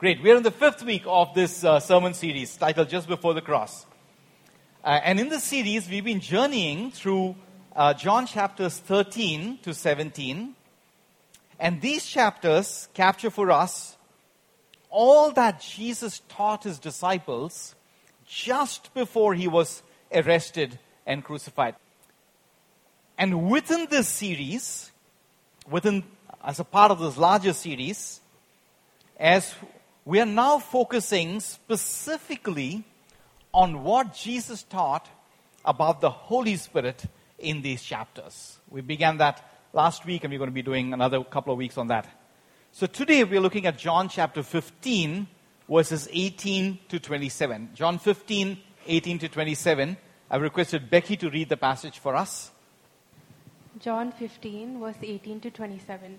Great. We're in the fifth week of this uh, sermon series titled Just Before the Cross. Uh, and in this series, we've been journeying through uh, John chapters 13 to 17. And these chapters capture for us all that Jesus taught his disciples just before he was arrested and crucified. And within this series, within as a part of this larger series, as we are now focusing specifically on what Jesus taught about the Holy Spirit in these chapters. We began that last week and we're going to be doing another couple of weeks on that. So today we're looking at John chapter 15, verses 18 to 27. John 15, 18 to 27. I've requested Becky to read the passage for us. John 15, verse 18 to 27.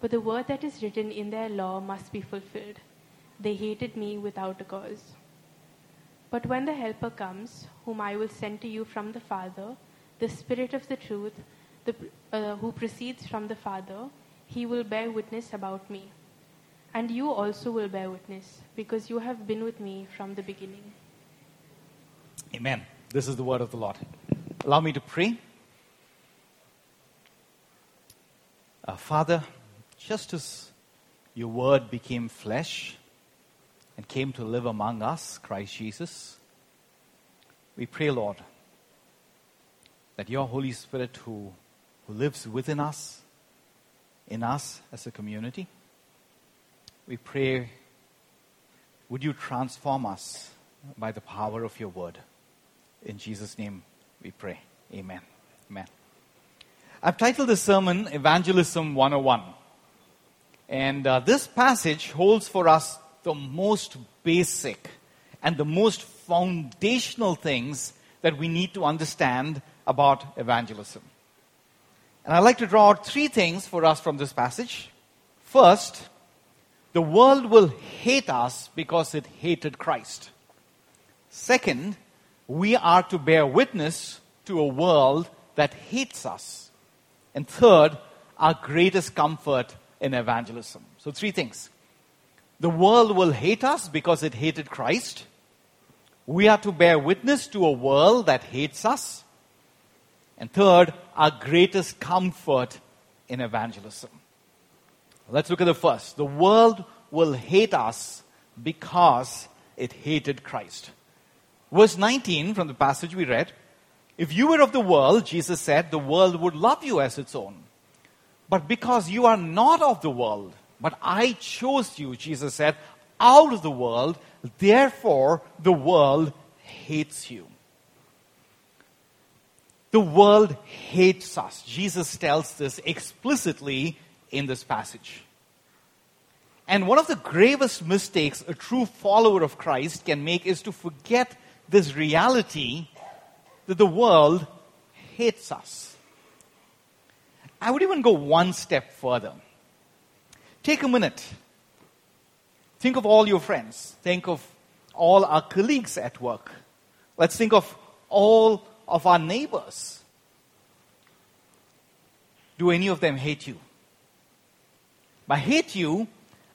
But the word that is written in their law must be fulfilled. They hated me without a cause. But when the Helper comes, whom I will send to you from the Father, the Spirit of the truth, the, uh, who proceeds from the Father, he will bear witness about me. And you also will bear witness, because you have been with me from the beginning. Amen. This is the word of the Lord. Allow me to pray. Uh, Father, just as your word became flesh and came to live among us, Christ Jesus, we pray, Lord, that your Holy Spirit who, who lives within us, in us as a community, we pray, would you transform us by the power of your word? In Jesus' name we pray. Amen. Amen. I've titled this sermon Evangelism 101. And uh, this passage holds for us the most basic and the most foundational things that we need to understand about evangelism. And I'd like to draw out three things for us from this passage. First, the world will hate us because it hated Christ. Second, we are to bear witness to a world that hates us. And third, our greatest comfort in evangelism. So, three things. The world will hate us because it hated Christ. We are to bear witness to a world that hates us. And third, our greatest comfort in evangelism. Let's look at the first. The world will hate us because it hated Christ. Verse 19 from the passage we read If you were of the world, Jesus said, the world would love you as its own. But because you are not of the world, but I chose you, Jesus said, out of the world, therefore the world hates you. The world hates us. Jesus tells this explicitly in this passage. And one of the gravest mistakes a true follower of Christ can make is to forget this reality that the world hates us. I would even go one step further. Take a minute. Think of all your friends. Think of all our colleagues at work. Let's think of all of our neighbors. Do any of them hate you? By hate you,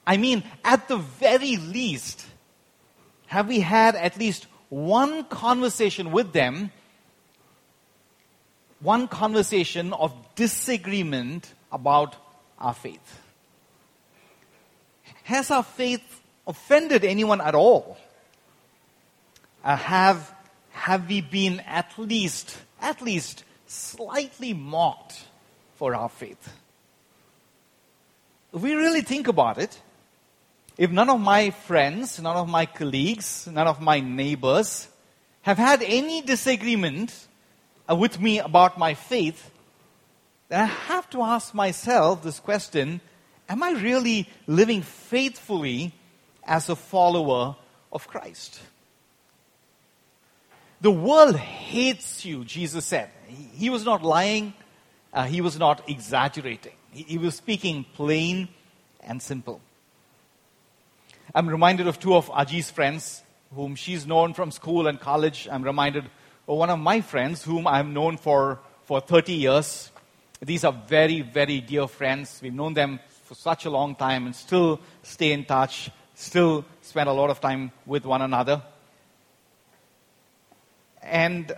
I mean at the very least, have we had at least one conversation with them one conversation of disagreement about our faith. Has our faith offended anyone at all? Uh, have, have we been at least, at least slightly mocked for our faith? If we really think about it, if none of my friends, none of my colleagues, none of my neighbors have had any disagreement with me about my faith, then I have to ask myself this question Am I really living faithfully as a follower of Christ? The world hates you, Jesus said. He, was not lying, uh, he was not exaggerating. He, he was speaking plain and simple. I'm reminded of two of Aji's friends, whom she's known from school and college. I'm reminded one of my friends, whom I've known for, for 30 years. These are very, very dear friends. We've known them for such a long time and still stay in touch, still spend a lot of time with one another. And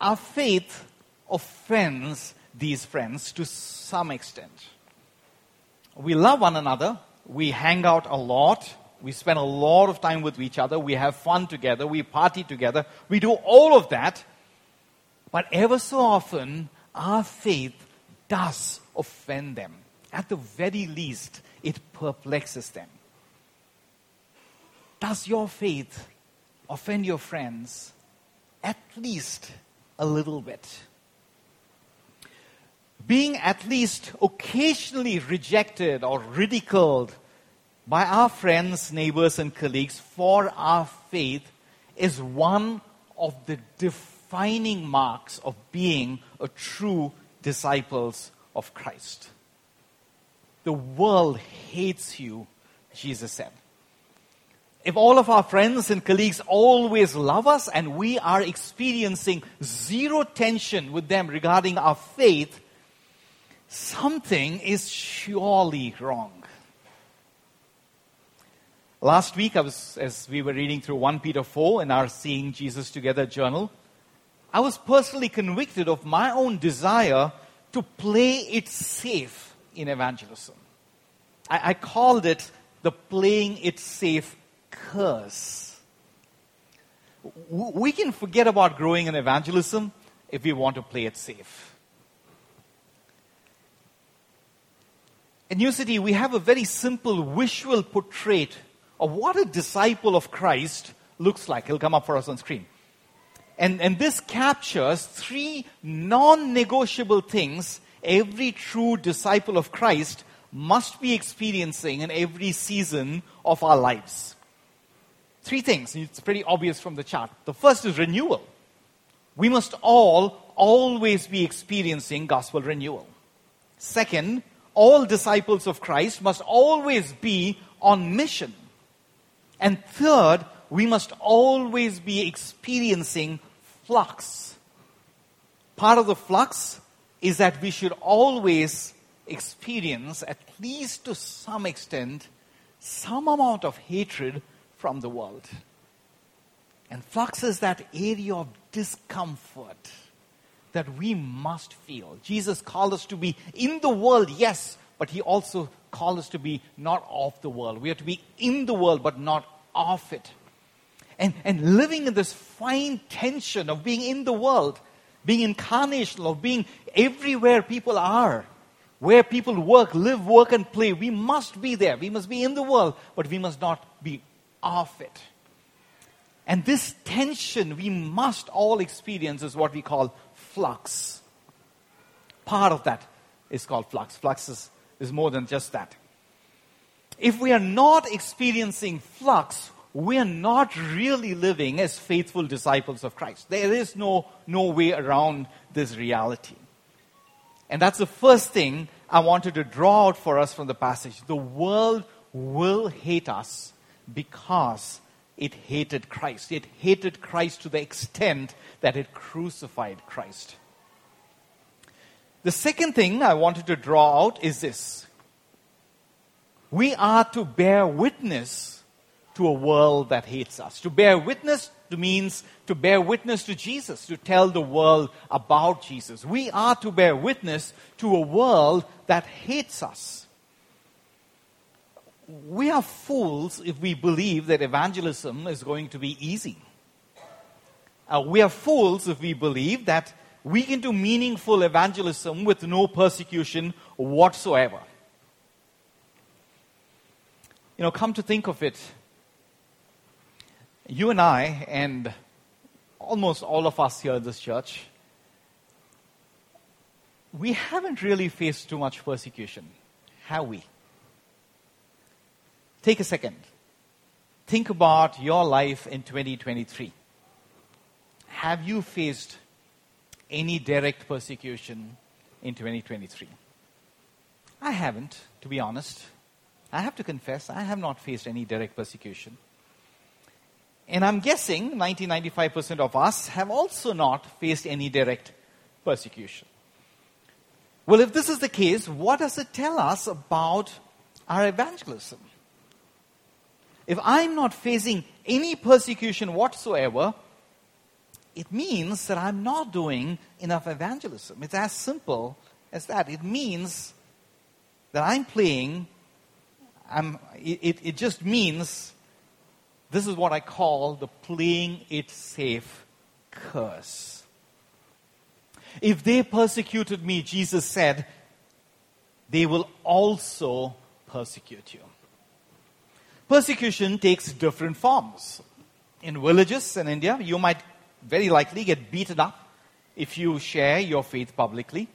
our faith offends these friends to some extent. We love one another, we hang out a lot. We spend a lot of time with each other. We have fun together. We party together. We do all of that. But ever so often, our faith does offend them. At the very least, it perplexes them. Does your faith offend your friends? At least a little bit being at least occasionally rejected or ridiculed by our friends, neighbors, and colleagues for our faith is one of the defining marks of being a true disciples of Christ. The world hates you, Jesus said. If all of our friends and colleagues always love us and we are experiencing zero tension with them regarding our faith, something is surely wrong. Last week, I was, as we were reading through 1 Peter 4 in our Seeing Jesus Together journal, I was personally convicted of my own desire to play it safe in evangelism. I, I called it the playing it safe curse. We can forget about growing in evangelism if we want to play it safe. In New City, we have a very simple visual portrait of what a disciple of Christ looks like. It'll come up for us on screen. And, and this captures three non negotiable things every true disciple of Christ must be experiencing in every season of our lives. Three things, it's pretty obvious from the chart. The first is renewal. We must all always be experiencing gospel renewal. Second, all disciples of Christ must always be on mission. And third, we must always be experiencing flux. Part of the flux is that we should always experience, at least to some extent, some amount of hatred from the world. And flux is that area of discomfort that we must feel. Jesus called us to be in the world, yes, but he also called us to be not of the world. We are to be in the world, but not of it. And, and living in this fine tension of being in the world, being incarnational, of being everywhere people are, where people work, live, work, and play. We must be there. We must be in the world, but we must not be of it. And this tension we must all experience is what we call flux. Part of that is called flux. Flux is, is more than just that. If we are not experiencing flux, we are not really living as faithful disciples of Christ. There is no, no way around this reality. And that's the first thing I wanted to draw out for us from the passage. The world will hate us because it hated Christ. It hated Christ to the extent that it crucified Christ. The second thing I wanted to draw out is this we are to bear witness to a world that hates us. To bear witness means to bear witness to Jesus, to tell the world about Jesus. We are to bear witness to a world that hates us we are fools if we believe that evangelism is going to be easy. Uh, we are fools if we believe that we can do meaningful evangelism with no persecution whatsoever. You know, come to think of it, you and I, and almost all of us here in this church, we haven't really faced too much persecution, have we? Take a second. Think about your life in 2023. Have you faced any direct persecution in 2023? I haven't, to be honest. I have to confess, I have not faced any direct persecution. And I'm guessing 90-95% of us have also not faced any direct persecution. Well, if this is the case, what does it tell us about our evangelism? If I'm not facing any persecution whatsoever, it means that I'm not doing enough evangelism. It's as simple as that. It means that I'm playing, I'm, it, it just means this is what I call the playing it safe curse. If they persecuted me, Jesus said, they will also persecute you. Persecution takes different forms. In villages in India, you might very likely get beaten up if you share your faith publicly.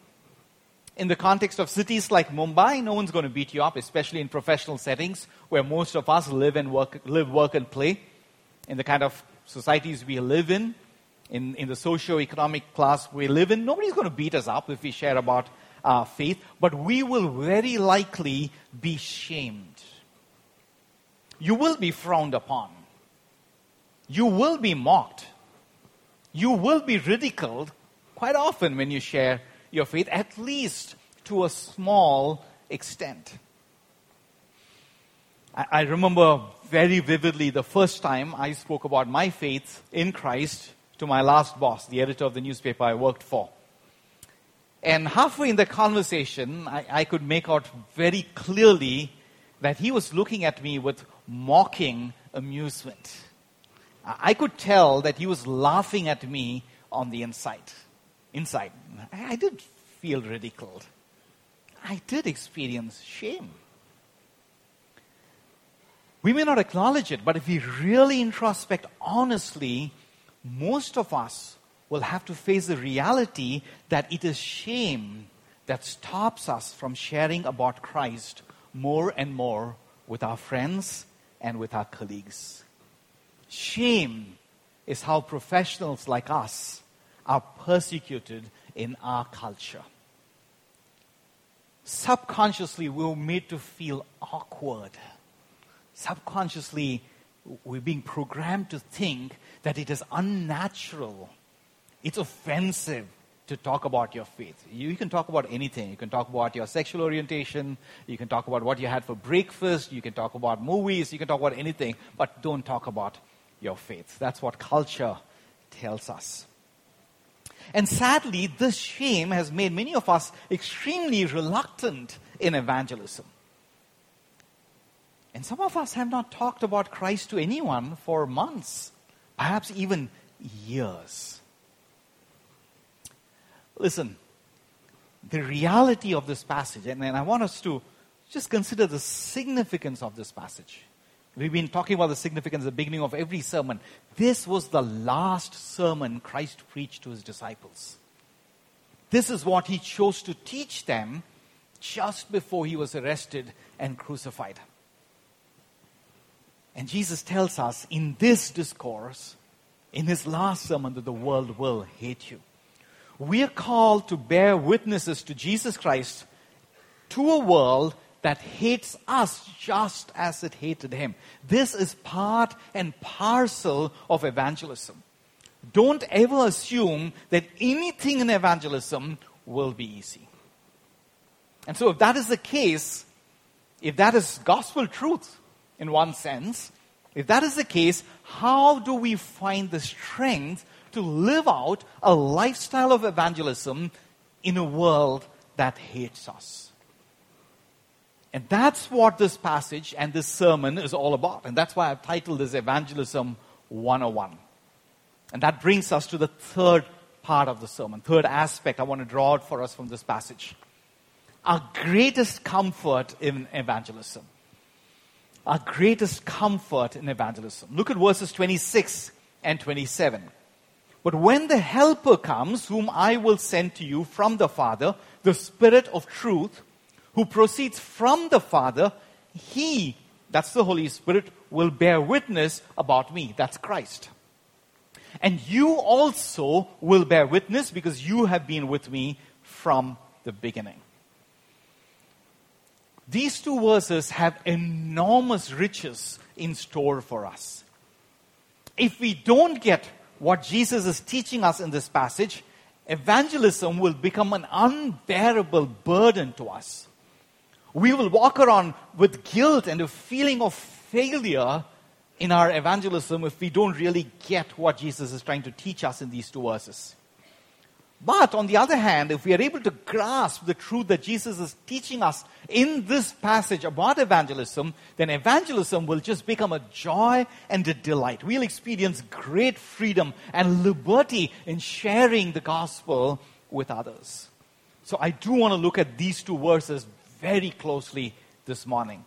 In the context of cities like Mumbai, no one's going to beat you up, especially in professional settings where most of us live and work, live, work, and play. In the kind of societies we live in, in, in the socio-economic class we live in, nobody's going to beat us up if we share about our faith, but we will very likely be shamed you will be frowned upon. You will be mocked. You will be ridiculed quite often when you share your faith, at least to a small extent. I, I remember very vividly the first time I spoke about my faith in Christ to my last boss, the editor of the newspaper I worked for. And halfway in the conversation, I, I could make out very clearly that he was looking at me with mocking amusement. I could tell that he was laughing at me on the inside. Inside. I did feel ridiculed. I did experience shame. We may not acknowledge it, but if we really introspect honestly, most of us will have to face the reality that it is shame that stops us from sharing about Christ more and more with our friends and with our colleagues. Shame is how professionals like us are persecuted in our culture. Subconsciously, we're made to feel awkward. Subconsciously, we're being programmed to think that it is unnatural, it's offensive, to talk about your faith. You can talk about anything. You can talk about your sexual orientation. You can talk about what you had for breakfast. You can talk about movies. You can talk about anything, but don't talk about your faith. That's what culture tells us. And sadly, this shame has made many of us extremely reluctant in evangelism. And some of us have not talked about Christ to anyone for months, perhaps even years. Listen, the reality of this passage, and, and I want us to just consider the significance of this passage. We've been talking about the significance at the beginning of every sermon. This was the last sermon Christ preached to his disciples. This is what he chose to teach them just before he was arrested and crucified. And Jesus tells us in this discourse, in his last sermon, that the world will hate you we are called to bear witnesses to Jesus Christ to a world that hates us just as it hated him. This is part and parcel of evangelism. Don't ever assume that anything in evangelism will be easy. And so, if that is the case, if that is gospel truth in one sense, if that is the case, how do we find the strength to live out a lifestyle of evangelism in a world that hates us. And that's what this passage and this sermon is all about. And that's why I've titled this Evangelism 101. And that brings us to the third part of the sermon, third aspect I want to draw out for us from this passage. Our greatest comfort in evangelism. Our greatest comfort in evangelism. Look at verses 26 and 27. But when the Helper comes, whom I will send to you from the Father, the Spirit of truth, who proceeds from the Father, he, that's the Holy Spirit, will bear witness about me. That's Christ. And you also will bear witness because you have been with me from the beginning. These two verses have enormous riches in store for us. If we don't get what Jesus is teaching us in this passage, evangelism will become an unbearable burden to us. We will walk around with guilt and a feeling of failure in our evangelism if we don't really get what Jesus is trying to teach us in these two verses. But on the other hand, if we are able to grasp the truth that Jesus is teaching us in this passage about evangelism, then evangelism will just become a joy and a delight. We'll experience great freedom and liberty in sharing the gospel with others. So I do want to look at these two verses very closely this morning.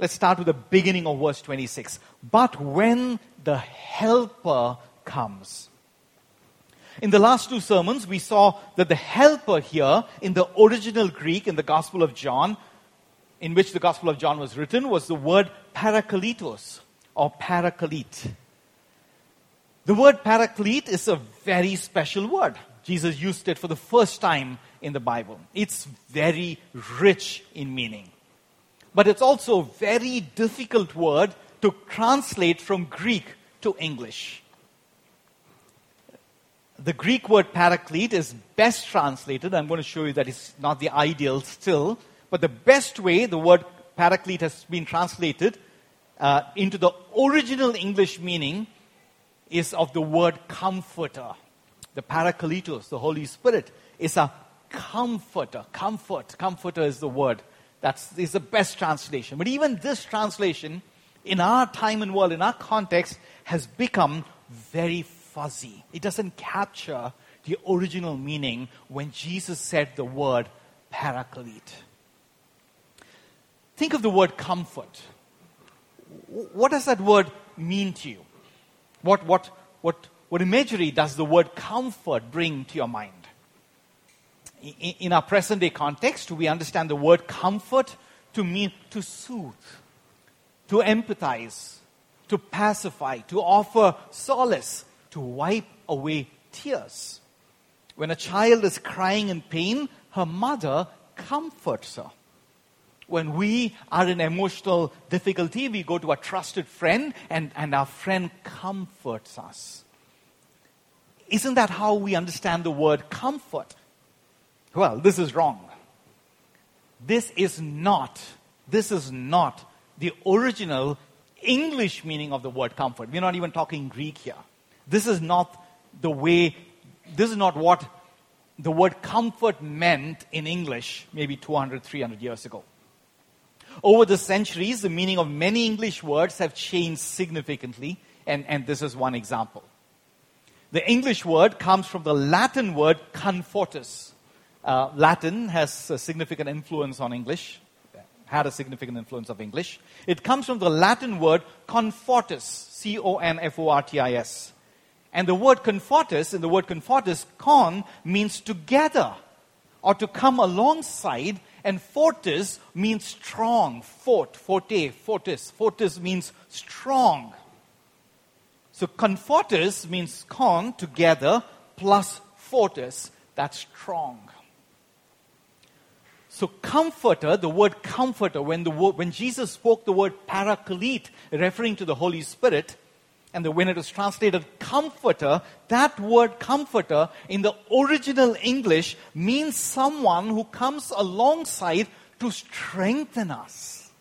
Let's start with the beginning of verse 26. But when the Helper comes. In the last two sermons, we saw that the helper here in the original Greek in the Gospel of John, in which the Gospel of John was written, was the word parakletos or paraklete. The word paraklete is a very special word. Jesus used it for the first time in the Bible. It's very rich in meaning. But it's also a very difficult word to translate from Greek to English. The Greek word paraclete is best translated. I'm going to show you that it's not the ideal still, but the best way the word paraclete has been translated uh, into the original English meaning is of the word comforter. The parakletos, the Holy Spirit, is a comforter. Comfort. Comforter is the word. That's is the best translation. But even this translation, in our time and world, in our context, has become very fuzzy. It doesn't capture the original meaning when Jesus said the word paraclete. Think of the word comfort. What does that word mean to you? What, what, what, what imagery does the word comfort bring to your mind? In, our present day context, we understand the word comfort to mean to soothe, to empathize, to pacify, to offer solace, to wipe away tears. When a child is crying in pain, her mother comforts her. When we are in emotional difficulty, we go to a trusted friend and, and our friend comforts us. Isn't that how we understand the word comfort? Well, this is wrong. This is not, this is not the original English meaning of the word comfort. We're not even talking Greek here. This is not the way, this is not what the word comfort meant in English maybe 200, 300 years ago. Over the centuries, the meaning of many English words have changed significantly, and, and this is one example. The English word comes from the Latin word comfortus. Uh, Latin has a significant influence on English, had a significant influence of English. It comes from the Latin word confortis, C O N F O R T I S. And the word comfortus, in the word comfortus, con means together or to come alongside, and fortis means strong. Fort, forte, fortis. Fortis means strong. So comfortus means con, together, plus fortis, that's strong. So comforter, the word comforter, when, the, when Jesus spoke the word paraclete, referring to the Holy Spirit, and the, when was translated comforter, that word comforter in the original English means someone who comes alongside to strengthen us.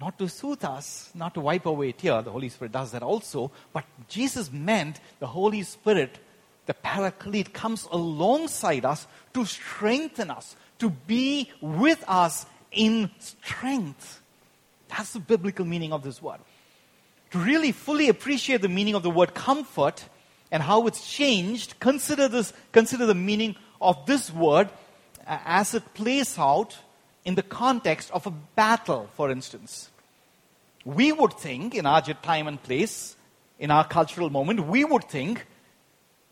Not to soothe us, not to wipe away tear. The Holy Spirit does that also. But Jesus meant the Holy Spirit, the Paraclete, comes alongside us to strengthen us, to be with us in strength. That's the biblical meaning of this word to really fully appreciate the meaning of the word comfort, and how it's changed, consider this, consider the meaning of this word uh, as it plays out in the context of a battle, for instance. We would think, in our time and place, in our cultural moment, we would think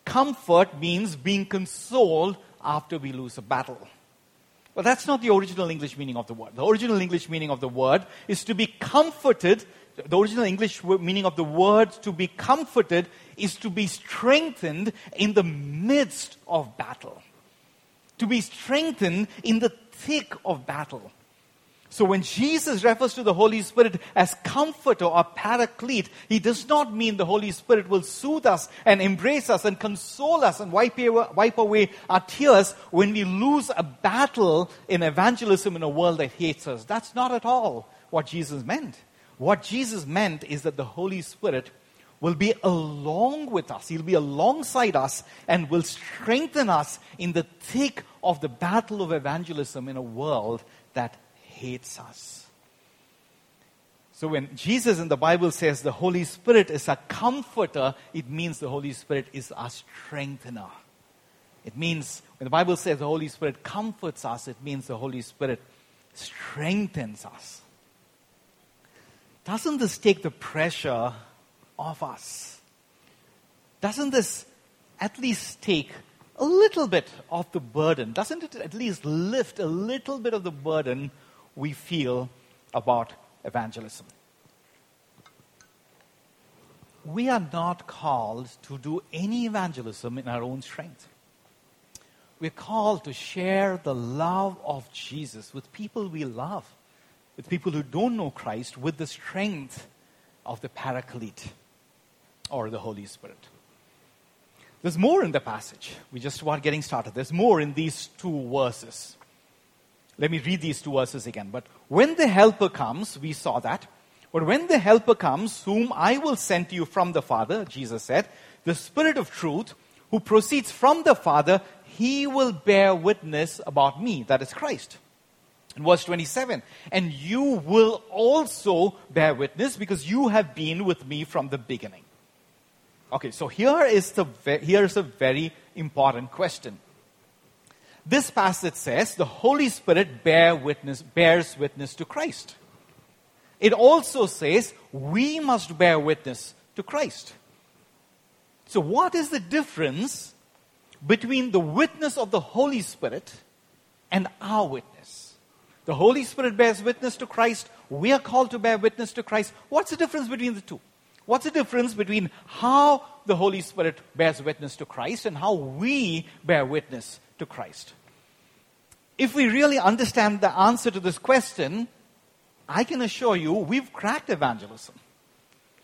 comfort means being consoled after we lose a battle. But that's not the original English meaning of the word. The original English meaning of the word is to be comforted. The original English meaning of the word to be comforted is to be strengthened in the midst of battle. To be strengthened in the thick of battle. So when Jesus refers to the Holy Spirit as comforter or paraclete, he does not mean the Holy Spirit will soothe us and embrace us and console us and wipe wipe away our tears when we lose a battle in evangelism in a world that hates us. That's not at all what Jesus meant. What Jesus meant is that the Holy Spirit will be along with us. He'll be alongside us and will strengthen us in the thick of the battle of evangelism in a world that hates us. So when Jesus in the Bible says the Holy Spirit is a comforter, it means the Holy Spirit is a strengthener. It means when the Bible says the Holy Spirit comforts us, it means the Holy Spirit strengthens us. Doesn't this take the pressure off us? Doesn't this at least take a little bit of the burden? Doesn't it at least lift a little bit of the burden we feel about evangelism. We are not called to do any evangelism in our own strength. We're called to share the love of Jesus with people we love, with people who don't know Christ, with the strength of the Paraclete or the Holy Spirit. There's more in the passage. We just about getting started. There's more in these two verses. Let me read these two verses again. But when the Helper comes, we saw that. But when the Helper comes, whom I will send to you from the Father, Jesus said, the Spirit of truth, who proceeds from the Father, he will bear witness about me. That is Christ. In verse 27, and you will also bear witness because you have been with me from the beginning. Okay, so here is, the, here is a very important question. This passage says the Holy Spirit bear witness, bears witness to Christ. It also says we must bear witness to Christ. So, what is the difference between the witness of the Holy Spirit and our witness? The Holy Spirit bears witness to Christ. We are called to bear witness to Christ. What's the difference between the two? What's the difference between how the Holy Spirit bears witness to Christ and how we bear witness to Christ? If we really understand the answer to this question, I can assure you we've cracked evangelism.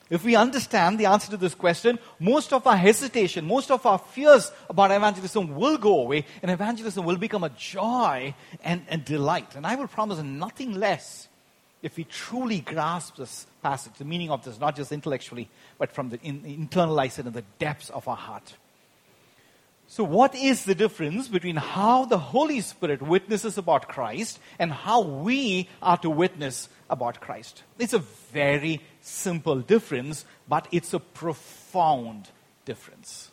If we understand the answer to this question, most of our hesitation, most of our fears about evangelism will go away, and evangelism will become a joy and, and delight. And I will promise nothing less if we truly grasp this passage, the meaning of this, not just intellectually, but from the in, internalize it in the depths of our heart. So, what is the difference between how the Holy Spirit witnesses about Christ and how we are to witness about Christ? It's a very simple difference, but it's a profound difference.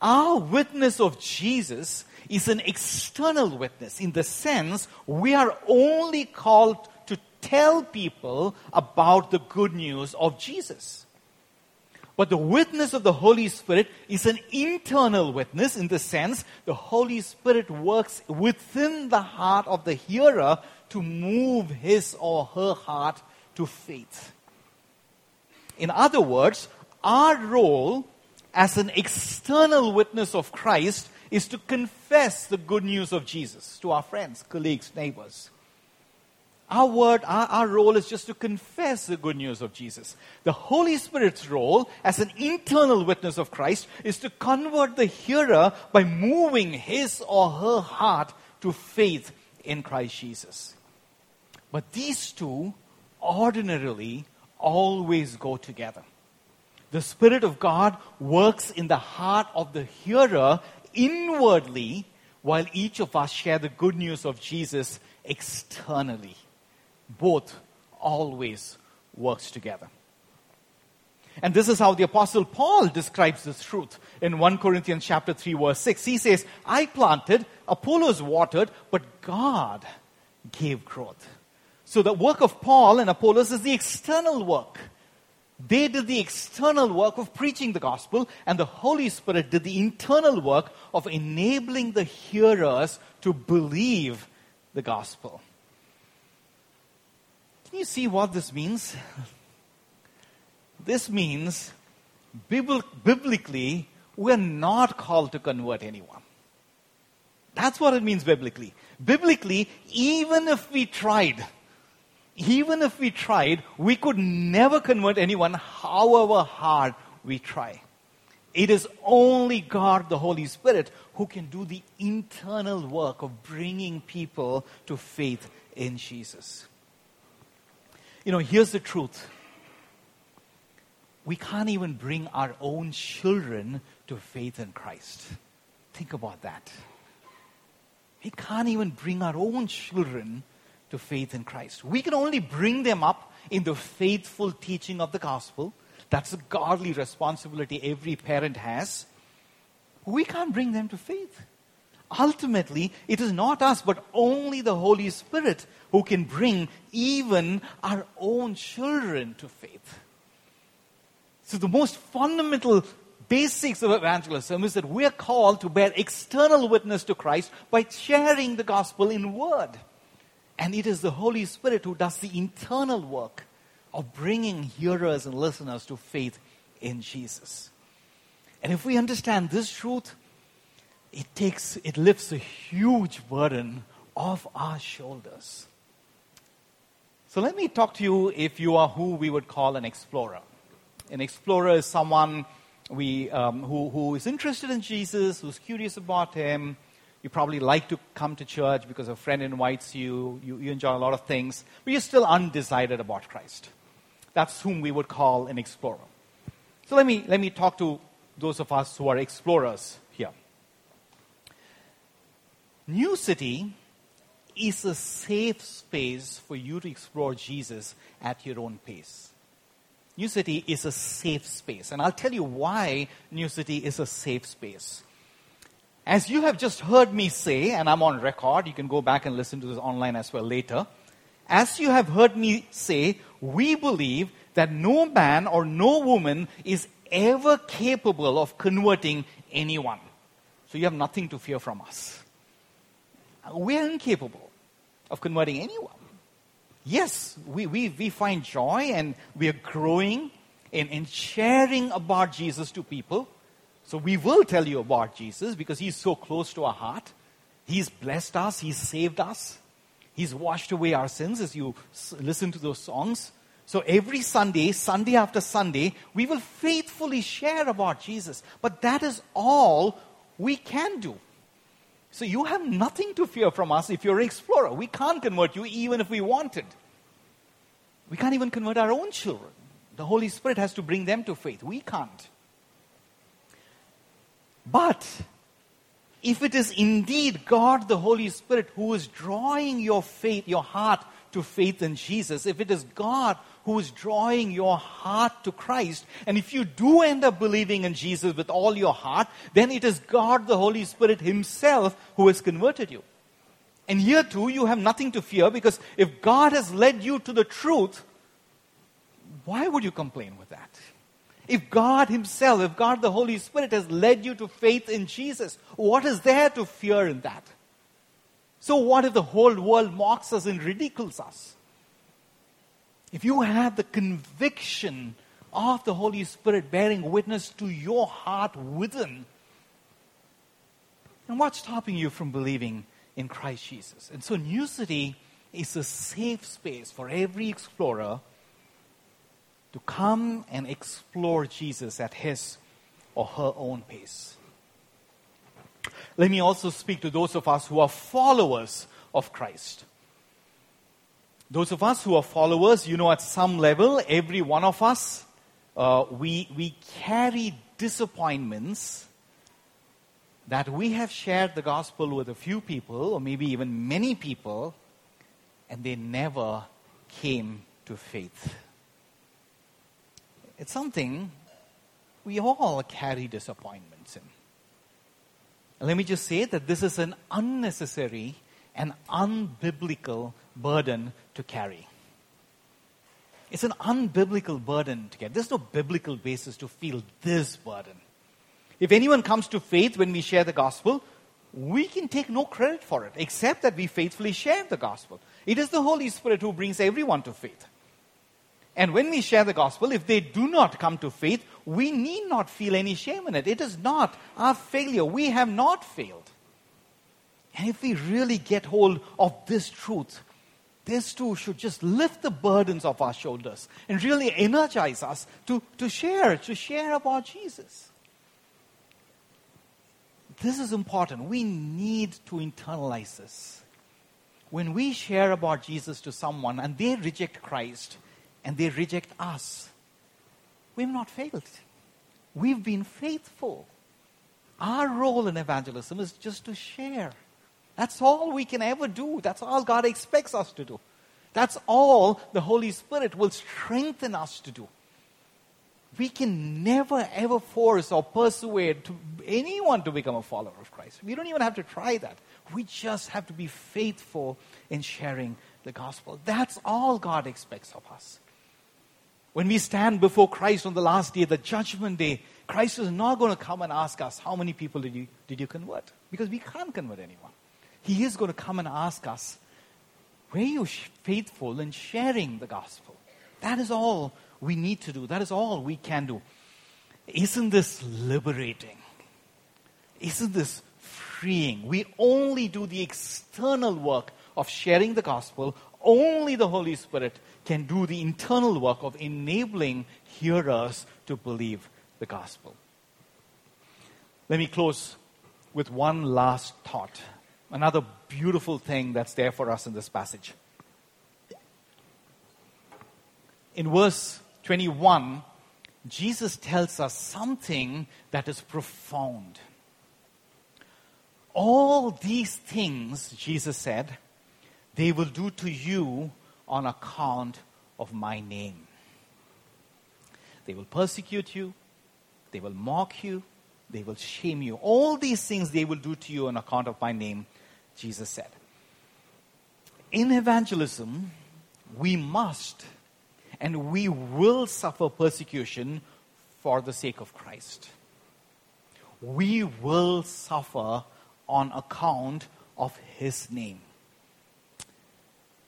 Our witness of Jesus is an external witness in the sense we are only called to tell people about the good news of Jesus. But the witness of the Holy Spirit is an internal witness in the sense the Holy Spirit works within the heart of the hearer to move his or her heart to faith. In other words, our role as an external witness of Christ is to confess the good news of Jesus to our friends, colleagues, neighbors. Our word, our, our role is just to confess the good news of Jesus. The Holy Spirit's role as an internal witness of Christ is to convert the hearer by moving his or her heart to faith in Christ Jesus. But these two ordinarily always go together. The Spirit of God works in the heart of the hearer inwardly, while each of us share the good news of Jesus externally both always works together. And this is how the apostle Paul describes this truth in 1 Corinthians chapter 3 verse 6. He says, I planted, Apollos watered, but God gave growth. So the work of Paul and Apollos is the external work. They did the external work of preaching the gospel, and the Holy Spirit did the internal work of enabling the hearers to believe the gospel. Can you see what this means? This means, biblically, we're not called to convert anyone. That's what it means biblically. Biblically, even if we tried, even if we tried, we could never convert anyone, however hard we try. It is only God, the Holy Spirit, who can do the internal work of bringing people to faith in Jesus. You know, here's the truth we can't even bring our own children to faith in Christ. Think about that. We can't even bring our own children to faith in Christ. We can only bring them up in the faithful teaching of the gospel. That's a godly responsibility every parent has. We can't bring them to faith. Ultimately, it is not us, but only the Holy Spirit who can bring even our own children to faith. So, the most fundamental basics of evangelism is that we are called to bear external witness to Christ by sharing the gospel in word. And it is the Holy Spirit who does the internal work of bringing hearers and listeners to faith in Jesus. And if we understand this truth, it takes, it lifts a huge burden off our shoulders. So let me talk to you if you are who we would call an explorer. An explorer is someone we, um, who, who is interested in Jesus, who's curious about him. You probably like to come to church because a friend invites you. you. You enjoy a lot of things, but you're still undecided about Christ. That's whom we would call an explorer. So let me, let me talk to those of us who are explorers. New City is a safe space for you to explore Jesus at your own pace. New City is a safe space. And I'll tell you why New City is a safe space. As you have just heard me say, and I'm on record, you can go back and listen to this online as well later. As you have heard me say, we believe that no man or no woman is ever capable of converting anyone. So you have nothing to fear from us. We are incapable of converting anyone yes, we, we, we find joy and we are growing in, in sharing about Jesus to people. So we will tell you about Jesus because he's so close to our heart. He's blessed us, he's saved us, he's washed away our sins as you listen to those songs. So every Sunday, Sunday after Sunday, we will faithfully share about Jesus. But that is all we can do. So you have nothing to fear from us if you're an explorer. We can't convert you even if we wanted. We can't even convert our own children. The Holy Spirit has to bring them to faith. We can't. But if it is indeed God, the Holy Spirit, who is drawing your faith, your heart to faith in Jesus, if it is God who is drawing your heart to Christ. And if you do end up believing in Jesus with all your heart, then it is God, the Holy Spirit Himself, who has converted you. And here too, you have nothing to fear because if God has led you to the truth, why would you complain with that? If God Himself, if God the Holy Spirit has led you to faith in Jesus, what is there to fear in that? So, what if the whole world mocks us and ridicules us? If you have the conviction of the Holy Spirit bearing witness to your heart within, and what's stopping you from believing in Christ Jesus? And so, New City is a safe space for every explorer to come and explore Jesus at his or her own pace. Let me also speak to those of us who are followers of Christ. Those of us who are followers, you know, at some level, every one of us, uh, we, we carry disappointments that we have shared the gospel with a few people, or maybe even many people, and they never came to faith. It's something we all carry disappointments in. Let me just say that this is an unnecessary and unbiblical burden to carry. It's an unbiblical burden to get. There's no biblical basis to feel this burden. If anyone comes to faith when we share the gospel, we can take no credit for it, except that we faithfully share the gospel. It is the Holy Spirit who brings everyone to faith. And when we share the gospel, if they do not come to faith, we need not feel any shame in it. It is not our failure. We have not failed. And if we really get hold of this truth, this too should just lift the burdens of our shoulders and really energize us to, to share, to share about Jesus. This is important. We need to internalize this. When we share about Jesus to someone and they reject Christ, and they reject us. We've not failed. We've been faithful. Our role in evangelism is just to share. That's all we can ever do. That's all God expects us to do. That's all the Holy Spirit will strengthen us to do. We can never ever force or persuade to anyone to become a follower of Christ. We don't even have to try that. We just have to be faithful in sharing the gospel. That's all God expects of us. When we stand before Christ on the last day, the judgment day, Christ is not going to come and ask us, How many people did you, did you convert? Because we can't convert anyone. He is going to come and ask us, Were you faithful in sharing the gospel? That is all we need to do. That is all we can do. Isn't this liberating? Isn't this freeing? We only do the external work of sharing the gospel. Only the Holy Spirit can do the internal work of enabling hearers to believe the gospel. Let me close with one last thought. Another beautiful thing that's there for us in this passage. In verse 21, Jesus tells us something that is profound. All these things, Jesus said, they will do to you on account of my name. They will persecute you, they will mock you, they will shame you. All these things they will do to you on account of my name, Jesus said. In evangelism, we must and we will suffer persecution for the sake of Christ. We will suffer on account of his name.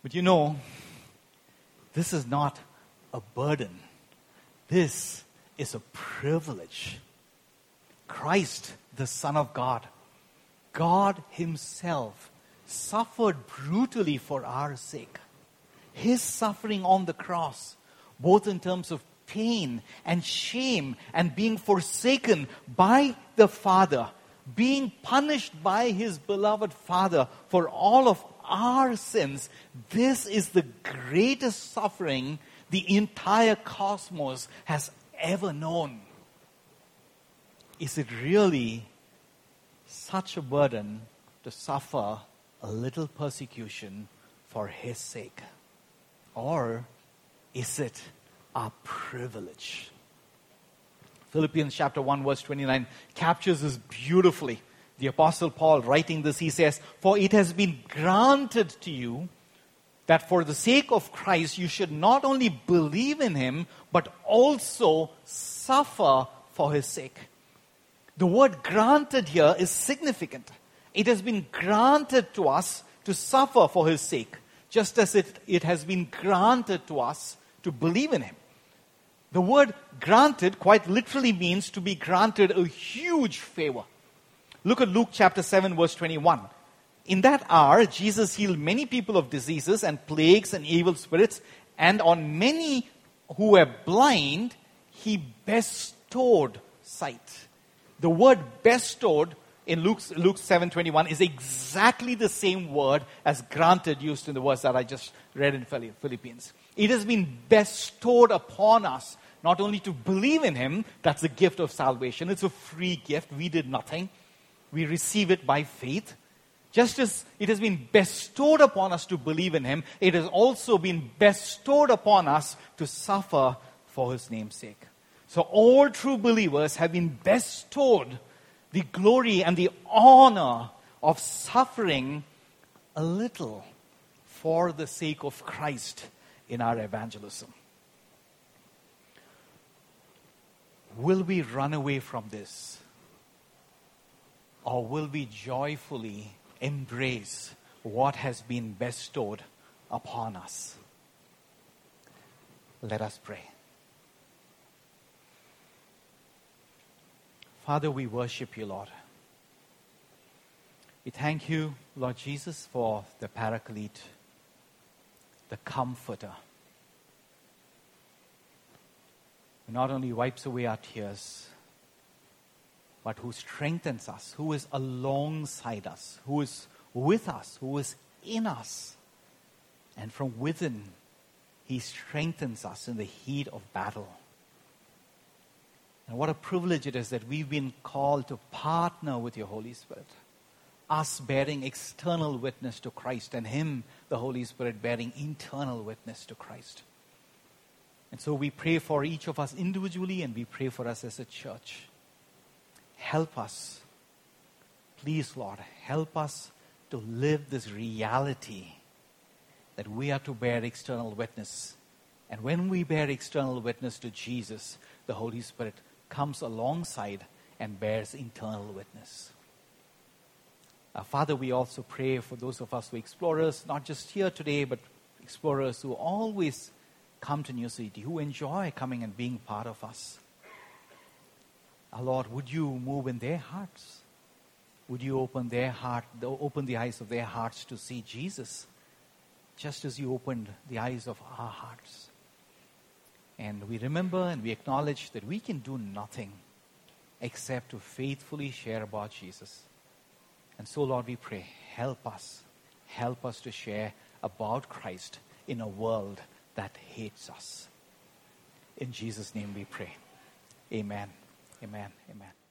But you know, this is not a burden. This is a privilege. Christ, the Son of God, God Himself, suffered brutally for our sake. His suffering on the cross, both in terms of pain and shame and being forsaken by the Father, being punished by His beloved Father for all of our sins, this is the greatest suffering the entire cosmos has ever known. Is it really such a burden to suffer a little persecution for His sake? Or is it a privilege? Philippians chapter 1, verse 29 captures this beautifully. The Apostle Paul, writing this, he says, For it has been granted to you that for the sake of Christ you should not only believe in him, but also suffer for his sake. The word granted here is significant. It has been granted to us to suffer for his sake, just as it, it has been granted to us to believe in him. The word granted quite literally means to be granted a huge favor. Look at Luke chapter 7, verse 21. In that hour, Jesus healed many people of diseases and plagues and evil spirits, and on many who were blind, he bestowed sight. The word bestowed in Luke, Luke 7.21 is exactly the same word as granted used in the verse that I just read in Philippians. It has been bestowed upon us, not only to believe in Him, that's the gift of salvation. It's a free gift. We did nothing we receive it by faith. Just as it has been bestowed upon us to believe in Him, it has also been bestowed upon us to suffer for His name's sake. So all true believers have been bestowed the glory and the honor of suffering a little for the sake of Christ in our evangelism. Will we run away from this? Or will we joyfully embrace what has been bestowed upon us? Let us pray. Father, we worship you, Lord. We thank you, Lord Jesus, for the Paraclete, the Comforter, who not only wipes away our tears, but who strengthens us, who is alongside us, who is with us, who is in us. And from within, he strengthens us in the heat of battle. And what a privilege it is that we've been called to partner with your Holy Spirit. Us bearing external witness to Christ, and Him, the Holy Spirit, bearing internal witness to Christ. And so we pray for each of us individually, and we pray for us as a church. Help us. Please, Lord, help us to live this reality that we are to bear external witness. And when we bear external witness to Jesus, the Holy Spirit comes alongside and bears internal witness. Uh, Father, we also pray for those of us who are explorers, not just here today, but explorers who always come to New City, who enjoy coming and being part of us. Our Lord, would you move in their hearts? Would you open their heart, open the eyes of their hearts to see Jesus, just as you opened the eyes of our hearts? And we remember and we acknowledge that we can do nothing except to faithfully share about Jesus. And so, Lord, we pray, help us. Help us to share about Christ in a world that hates us. In Jesus' name we pray. Amen. Amen. Amen.